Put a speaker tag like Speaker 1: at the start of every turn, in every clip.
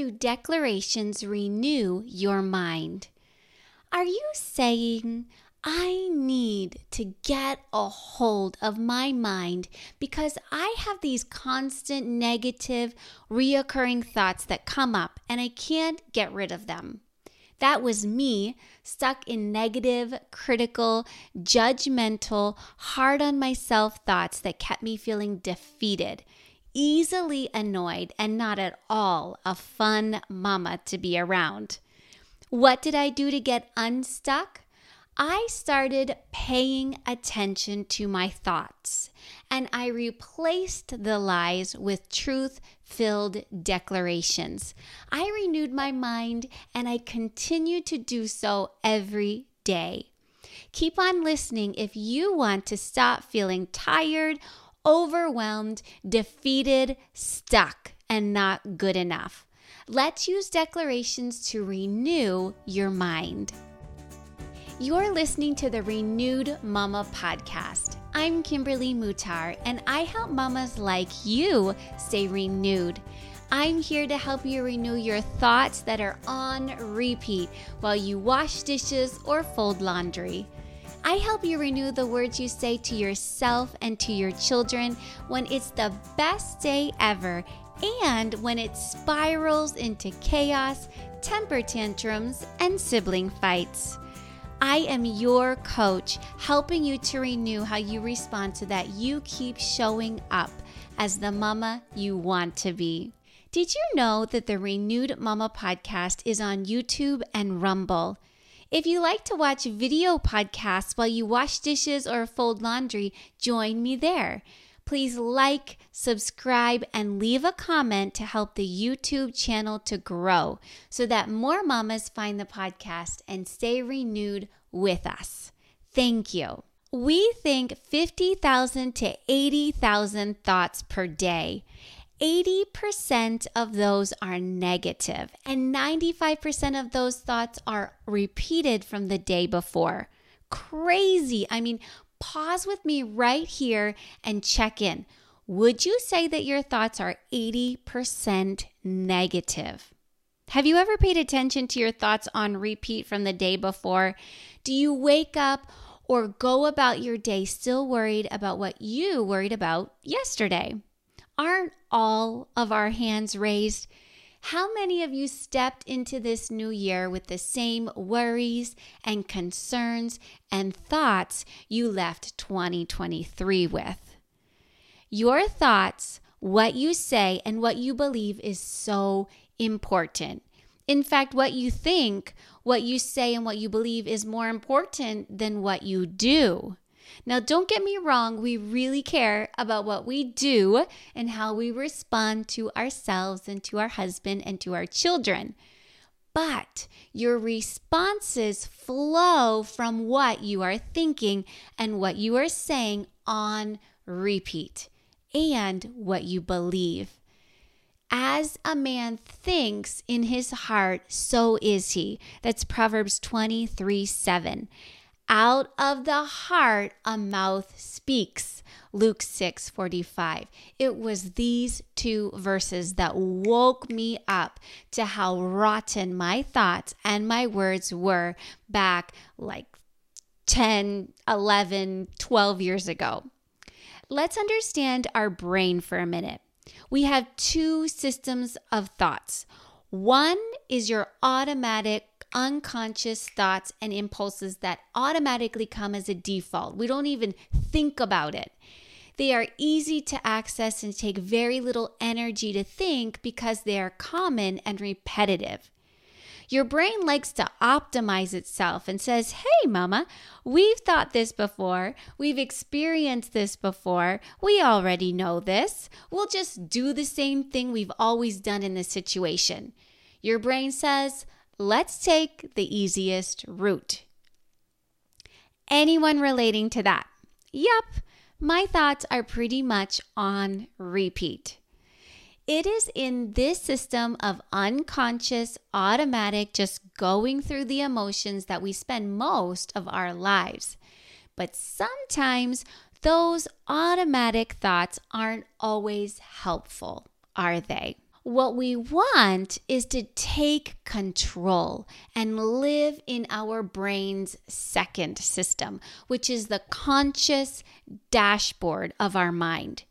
Speaker 1: do declarations renew your mind? Are you saying, I need to get a hold of my mind because I have these constant negative, reoccurring thoughts that come up and I can't get rid of them. That was me stuck in negative, critical, judgmental, hard on myself thoughts that kept me feeling defeated, easily annoyed, and not at all a fun mama to be around. What did I do to get unstuck? I started paying attention to my thoughts and I replaced the lies with truth filled declarations. I renewed my mind and I continue to do so every day. Keep on listening if you want to stop feeling tired, overwhelmed, defeated, stuck, and not good enough. Let's use declarations to renew your mind. You're listening to the Renewed Mama podcast. I'm Kimberly Mutar, and I help mamas like you stay renewed. I'm here to help you renew your thoughts that are on repeat while you wash dishes or fold laundry. I help you renew the words you say to yourself and to your children when it's the best day ever and when it spirals into chaos, temper tantrums, and sibling fights. I am your coach, helping you to renew how you respond so that you keep showing up as the mama you want to be. Did you know that the Renewed Mama podcast is on YouTube and Rumble? If you like to watch video podcasts while you wash dishes or fold laundry, join me there please like, subscribe, and leave a comment to help the YouTube channel to grow so that more mamas find the podcast and stay renewed with us. Thank you. We think 50,000 to 80,000 thoughts per day. 80% of those are negative, and 95% of those thoughts are repeated from the day before. Crazy. I mean, pause with me right here and check in. Would you say that your thoughts are 80% negative? Have you ever paid attention to your thoughts on repeat from the day before? Do you wake up or go about your day still worried about what you worried about yesterday? Aren't all of our hands raised? How many of you stepped into this new year with the same worries and concerns and thoughts you left 2023 with? Your thoughts, what you say, and what you believe is so important. In fact, what you think, what you say, and what you believe is more important than what you do. Now, don't get me wrong, we really care about what we do and how we respond to ourselves and to our husband and to our children. But your responses flow from what you are thinking and what you are saying on repeat and what you believe. As a man thinks in his heart, so is he. That's Proverbs 23 7. Out of the heart, a mouth speaks. Luke 6 45. It was these two verses that woke me up to how rotten my thoughts and my words were back like 10, 11, 12 years ago. Let's understand our brain for a minute. We have two systems of thoughts. One is your automatic unconscious thoughts and impulses that automatically come as a default. We don't even think about it. They are easy to access and take very little energy to think because they are common and repetitive. Your brain likes to optimize itself and says, Hey, mama, we've thought this before. We've experienced this before. We already know this. We'll just do the same thing we've always done in this situation. Your brain says, Let's take the easiest route. Anyone relating to that? Yep, my thoughts are pretty much on repeat. It is in this system of unconscious, automatic, just going through the emotions that we spend most of our lives. But sometimes those automatic thoughts aren't always helpful, are they? What we want is to take control and live in our brain's second system, which is the conscious dashboard of our mind.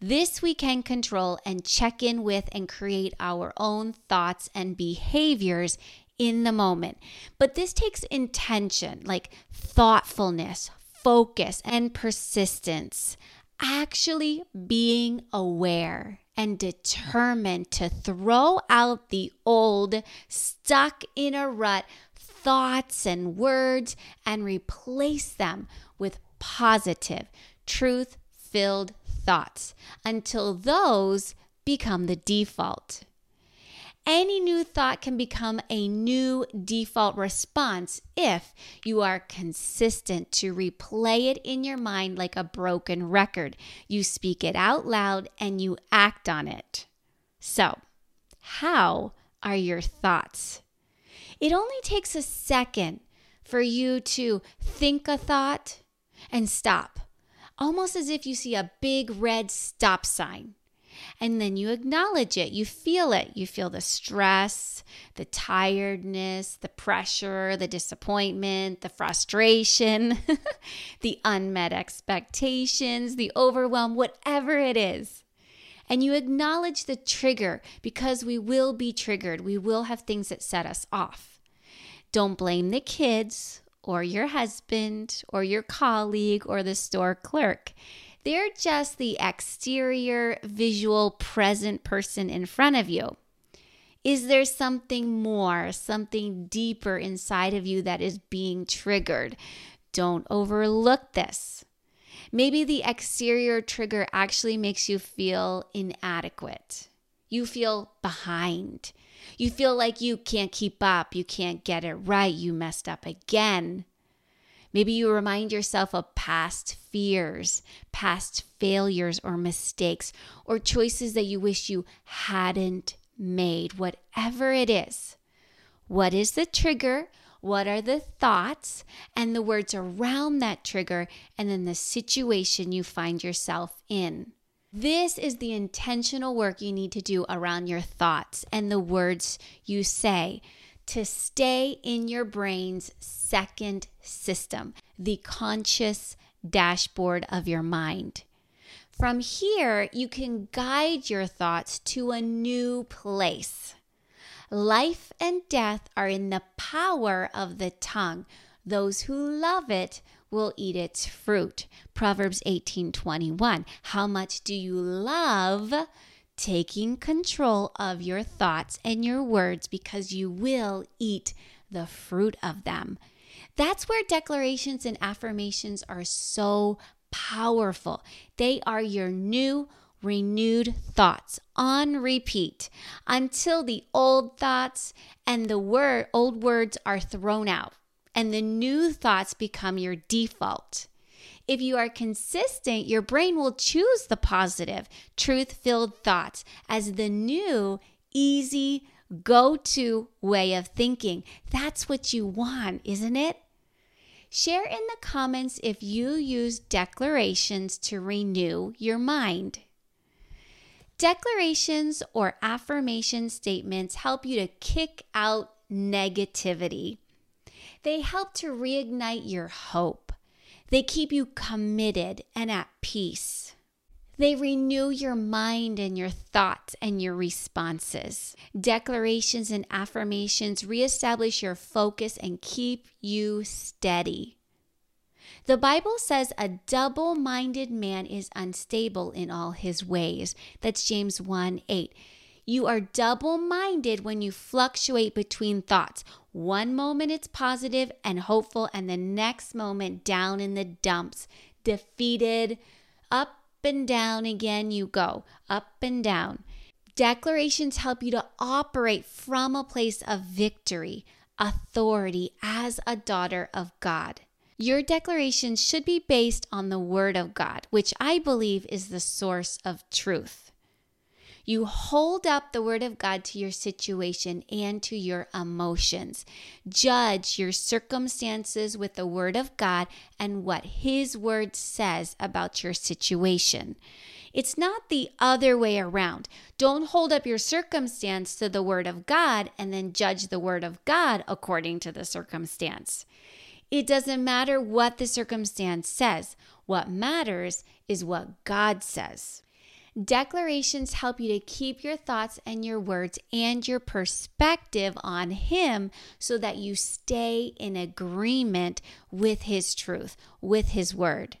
Speaker 1: This we can control and check in with and create our own thoughts and behaviors in the moment. But this takes intention, like thoughtfulness, focus, and persistence. Actually being aware and determined to throw out the old, stuck in a rut thoughts and words and replace them with positive, truth filled thoughts until those become the default any new thought can become a new default response if you are consistent to replay it in your mind like a broken record. You speak it out loud and you act on it. So, how are your thoughts? It only takes a second for you to think a thought and stop, almost as if you see a big red stop sign and then you acknowledge it. You feel it. You feel the stress, the tiredness, the pressure, the disappointment, the frustration, the unmet expectations, the overwhelm, whatever it is. And you acknowledge the trigger because we will be triggered. We will have things that set us off. Don't blame the kids or your husband or your colleague or the store clerk. They're just the exterior, visual, present person in front of you. Is there something more, something deeper inside of you that is being triggered? Don't overlook this. Maybe the exterior trigger actually makes you feel inadequate. You feel behind. You feel like you can't keep up. You can't get it right. You messed up again. Maybe you remind yourself of past fears, past failures or mistakes, or choices that you wish you hadn't made, whatever it is. What is the trigger? What are the thoughts and the words around that trigger, and then the situation you find yourself in? This is the intentional work you need to do around your thoughts and the words you say to stay in your brain's second system, the conscious dashboard of your mind. From here, you can guide your thoughts to a new place. Life and death are in the power of the tongue. Those who love it will eat its fruit. Proverbs 18:21. How much do you love taking control of your thoughts and your words because you will eat the fruit of them. That's where declarations and affirmations are so powerful. They are your new, renewed thoughts on repeat until the old thoughts and the word old words are thrown out and the new thoughts become your default. If you are consistent, your brain will choose the positive, truth filled thoughts as the new, easy, go to way of thinking. That's what you want, isn't it? Share in the comments if you use declarations to renew your mind. Declarations or affirmation statements help you to kick out negativity. They help to reignite your hope. They keep you committed and at peace. They renew your mind and your thoughts and your responses. Declarations and affirmations reestablish your focus and keep you steady. The Bible says a double minded man is unstable in all his ways. That's James 1 8. You are double minded when you fluctuate between thoughts. One moment it's positive and hopeful, and the next moment down in the dumps, defeated. Up and down again you go, up and down. Declarations help you to operate from a place of victory, authority as a daughter of God. Your declarations should be based on the Word of God, which I believe is the source of truth. You hold up the word of God to your situation and to your emotions. Judge your circumstances with the word of God and what his word says about your situation. It's not the other way around. Don't hold up your circumstance to the Word of God and then judge the Word of God according to the circumstance. It doesn't matter what the circumstance says. What matters is what God says. Declarations help you to keep your thoughts and your words and your perspective on Him so that you stay in agreement with His truth, with His word.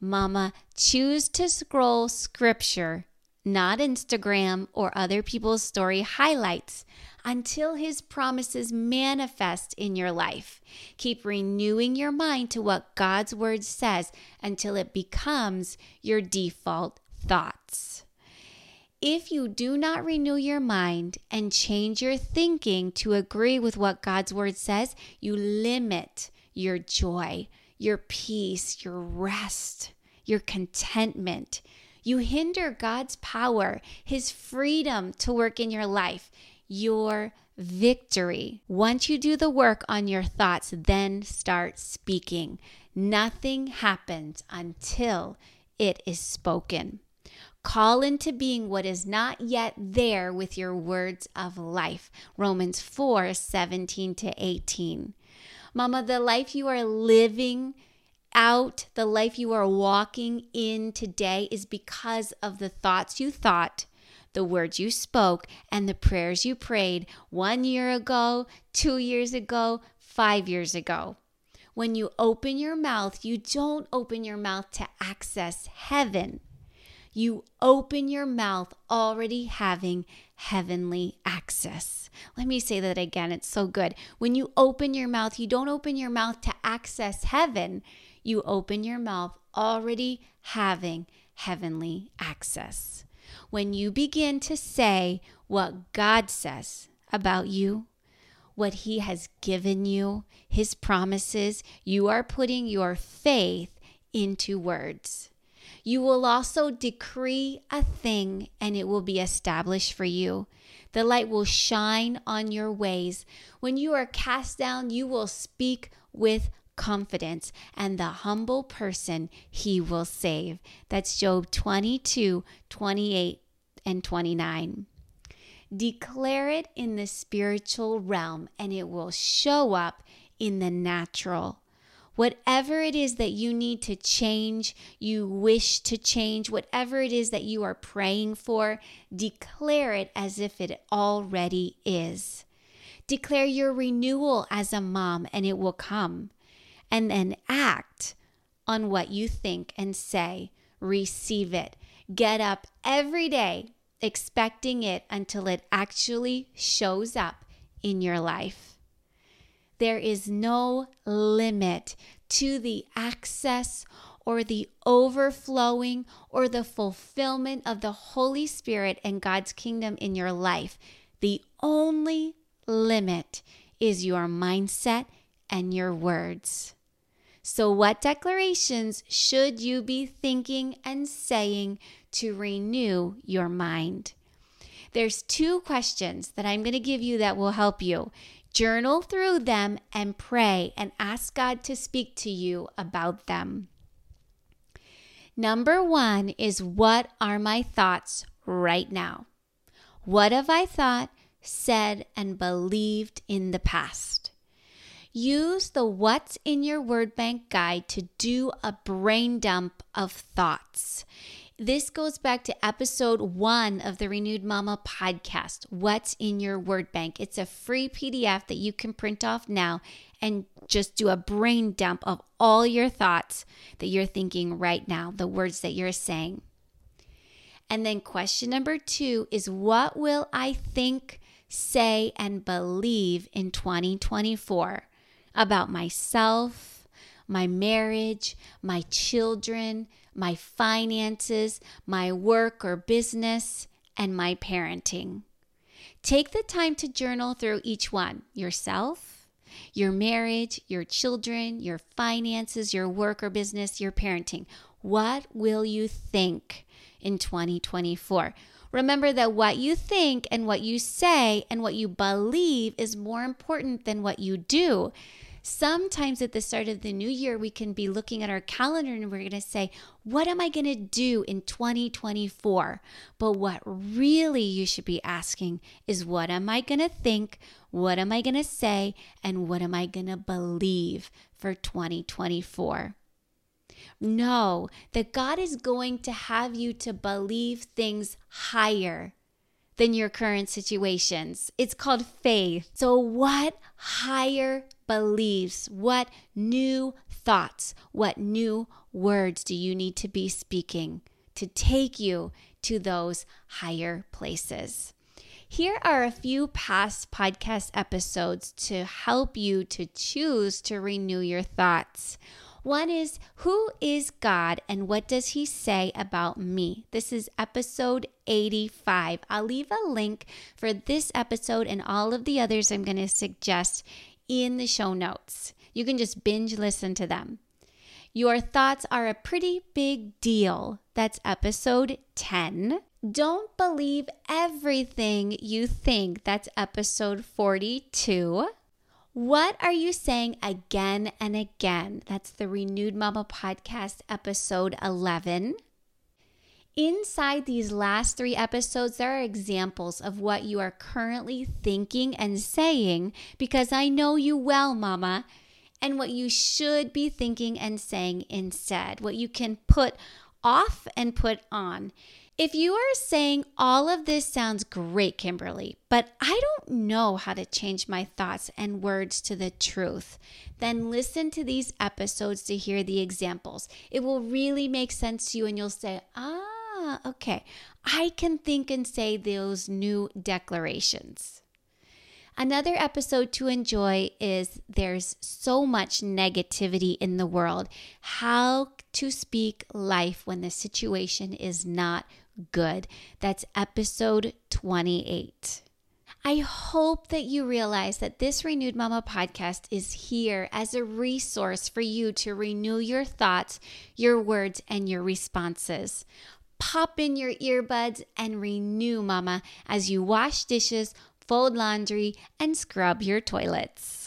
Speaker 1: Mama, choose to scroll scripture, not Instagram or other people's story highlights, until His promises manifest in your life. Keep renewing your mind to what God's word says until it becomes your default thoughts. If you do not renew your mind and change your thinking to agree with what God's word says, you limit your joy, your peace, your rest, your contentment. You hinder God's power, His freedom to work in your life, your victory. Once you do the work on your thoughts, then start speaking. Nothing happens until it is spoken. Call into being what is not yet there with your words of life. Romans 4 17 to 18. Mama, the life you are living out, the life you are walking in today is because of the thoughts you thought, the words you spoke, and the prayers you prayed one year ago, two years ago, five years ago. When you open your mouth, you don't open your mouth to access heaven you open your mouth already having heavenly access. Let me say that again. It's so good. When you open your mouth, you don't open your mouth to access heaven, you open your mouth already having heavenly access. When you begin to say what God says about you, what He has given you, His promises, you are putting your faith into words. You will also decree a thing, and it will be established for you. The light will shine on your ways. When you are cast down, you will speak with confidence, and the humble person he will save. That's Job 22 28 and 29. Declare it in the spiritual realm, and it will show up in the natural. Whatever it is that you need to change, you wish to change, whatever it is that you are praying for, declare it as if it already is. Declare your renewal as a mom and it will come. And then act on what you think and say. Receive it. Get up every day expecting it until it actually shows up in your life. There is no limit to the access or the overflowing or the fulfillment of the Holy Spirit and God's kingdom in your life. The only limit is your mindset and your words. So, what declarations should you be thinking and saying to renew your mind? There's two questions that I'm going to give you that will help you. Journal through them and pray and ask God to speak to you about them. Number one is what are my thoughts right now? What have I thought, said, and believed in the past? Use the What's in Your Word Bank guide to do a brain dump of thoughts. This goes back to episode one of the Renewed Mama podcast What's in Your Word Bank? It's a free PDF that you can print off now and just do a brain dump of all your thoughts that you're thinking right now, the words that you're saying. And then question number two is What will I think, say, and believe in 2024 about myself, my marriage, my children? My finances, my work or business, and my parenting. Take the time to journal through each one yourself, your marriage, your children, your finances, your work or business, your parenting. What will you think in 2024? Remember that what you think and what you say and what you believe is more important than what you do. Sometimes at the start of the new year, we can be looking at our calendar and we're going to say, What am I going to do in 2024? But what really you should be asking is, What am I going to think? What am I going to say? And what am I going to believe for 2024? Know that God is going to have you to believe things higher than your current situations. It's called faith. So, what higher beliefs, what new thoughts, what new words do you need to be speaking to take you to those higher places? Here are a few past podcast episodes to help you to choose to renew your thoughts. One is Who is God and what does He say about me? This is episode 85. I'll leave a link for this episode and all of the others I'm going to suggest in the show notes. You can just binge listen to them. Your thoughts are a pretty big deal. That's episode 10. Don't believe everything you think. That's episode 42. What are you saying again and again? That's the Renewed Mama Podcast, episode 11. Inside these last three episodes, there are examples of what you are currently thinking and saying because I know you well, Mama, and what you should be thinking and saying instead, what you can put off and put on. If you are saying all of this sounds great, Kimberly, but I don't know how to change my thoughts and words to the truth, then listen to these episodes to hear the examples. It will really make sense to you, and you'll say, ah, okay, I can think and say those new declarations. Another episode to enjoy is There's So Much Negativity in the World. How to speak life when the situation is not good. That's episode 28. I hope that you realize that this Renewed Mama podcast is here as a resource for you to renew your thoughts, your words, and your responses. Pop in your earbuds and renew, Mama, as you wash dishes, fold laundry, and scrub your toilets.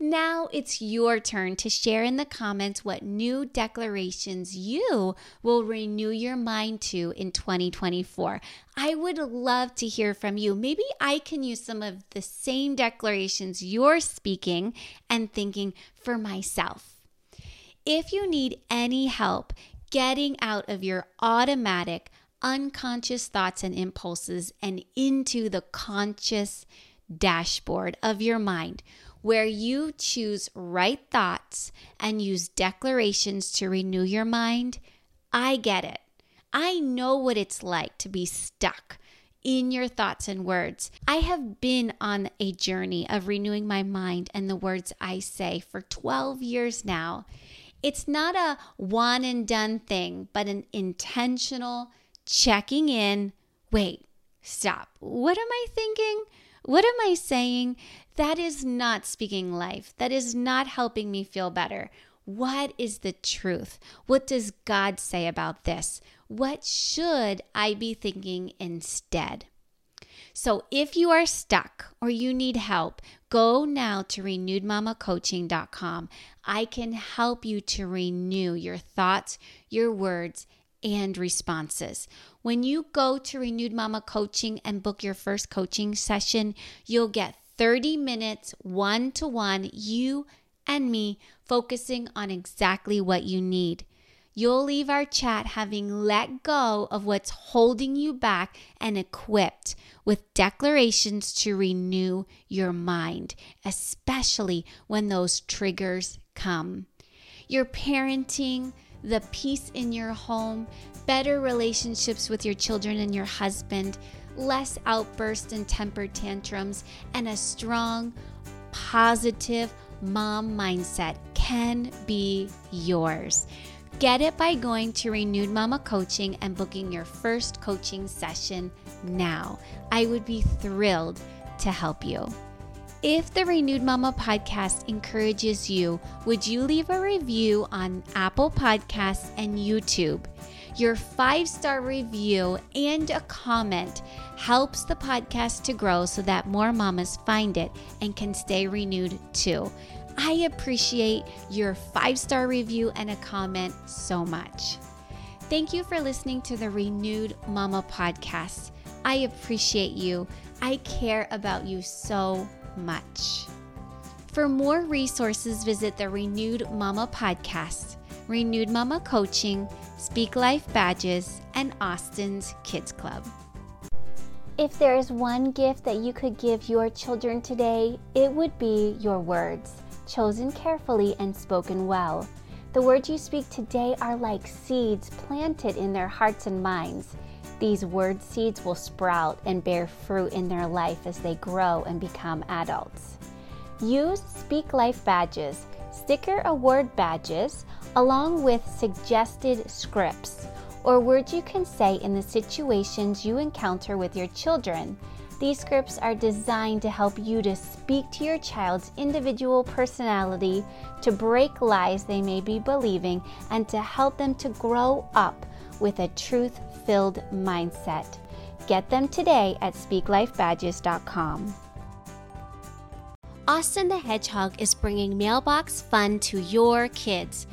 Speaker 1: Now it's your turn to share in the comments what new declarations you will renew your mind to in 2024. I would love to hear from you. Maybe I can use some of the same declarations you're speaking and thinking for myself. If you need any help getting out of your automatic, unconscious thoughts and impulses and into the conscious dashboard of your mind, where you choose right thoughts and use declarations to renew your mind, I get it. I know what it's like to be stuck in your thoughts and words. I have been on a journey of renewing my mind and the words I say for 12 years now. It's not a one and done thing, but an intentional checking in. Wait, stop. What am I thinking? What am I saying? That is not speaking life. That is not helping me feel better. What is the truth? What does God say about this? What should I be thinking instead? So, if you are stuck or you need help, go now to renewedmamacoaching.com. I can help you to renew your thoughts, your words, and responses. When you go to Renewed Mama Coaching and book your first coaching session, you'll get 30 minutes one to one, you and me focusing on exactly what you need. You'll leave our chat having let go of what's holding you back and equipped with declarations to renew your mind, especially when those triggers come. Your parenting, the peace in your home, better relationships with your children and your husband, less outbursts and temper tantrums, and a strong, positive mom mindset can be yours. Get it by going to Renewed Mama Coaching and booking your first coaching session now. I would be thrilled to help you. If the Renewed Mama podcast encourages you, would you leave a review on Apple Podcasts and YouTube? Your five star review and a comment helps the podcast to grow so that more mamas find it and can stay renewed too. I appreciate your five star review and a comment so much. Thank you for listening to the Renewed Mama podcast. I appreciate you. I care about you so much. For more resources, visit the Renewed Mama podcast, Renewed Mama Coaching, Speak Life Badges, and Austin's Kids Club. If there is one gift that you could give your children today, it would be your words, chosen carefully and spoken well. The words you speak today are like seeds planted in their hearts and minds. These word seeds will sprout and bear fruit in their life as they grow and become adults. Use Speak Life badges, sticker award badges, along with suggested scripts or words you can say in the situations you encounter with your children. These scripts are designed to help you to speak to your child's individual personality, to break lies they may be believing, and to help them to grow up with a truth filled mindset. Get them today at speaklifebadges.com. Austin the Hedgehog is bringing mailbox fun to your kids.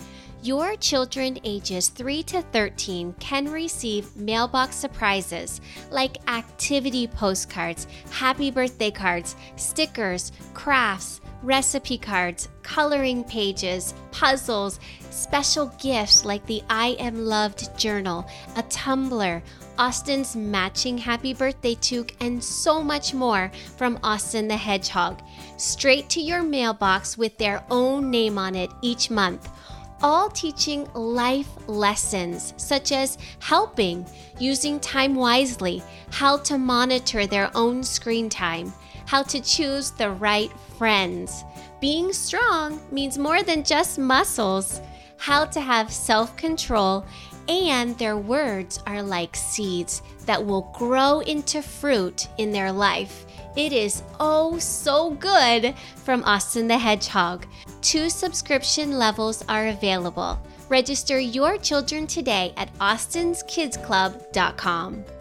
Speaker 1: Your children ages 3 to 13 can receive mailbox surprises like activity postcards, happy birthday cards, stickers, crafts, recipe cards, coloring pages, puzzles, special gifts like the I Am Loved journal, a tumbler, Austin's matching happy birthday toque, and so much more from Austin the Hedgehog, straight to your mailbox with their own name on it each month. All teaching life lessons such as helping, using time wisely, how to monitor their own screen time, how to choose the right friends. Being strong means more than just muscles, how to have self control, and their words are like seeds that will grow into fruit in their life. It is oh so good from Austin the Hedgehog. Two subscription levels are available. Register your children today at austinskidsclub.com.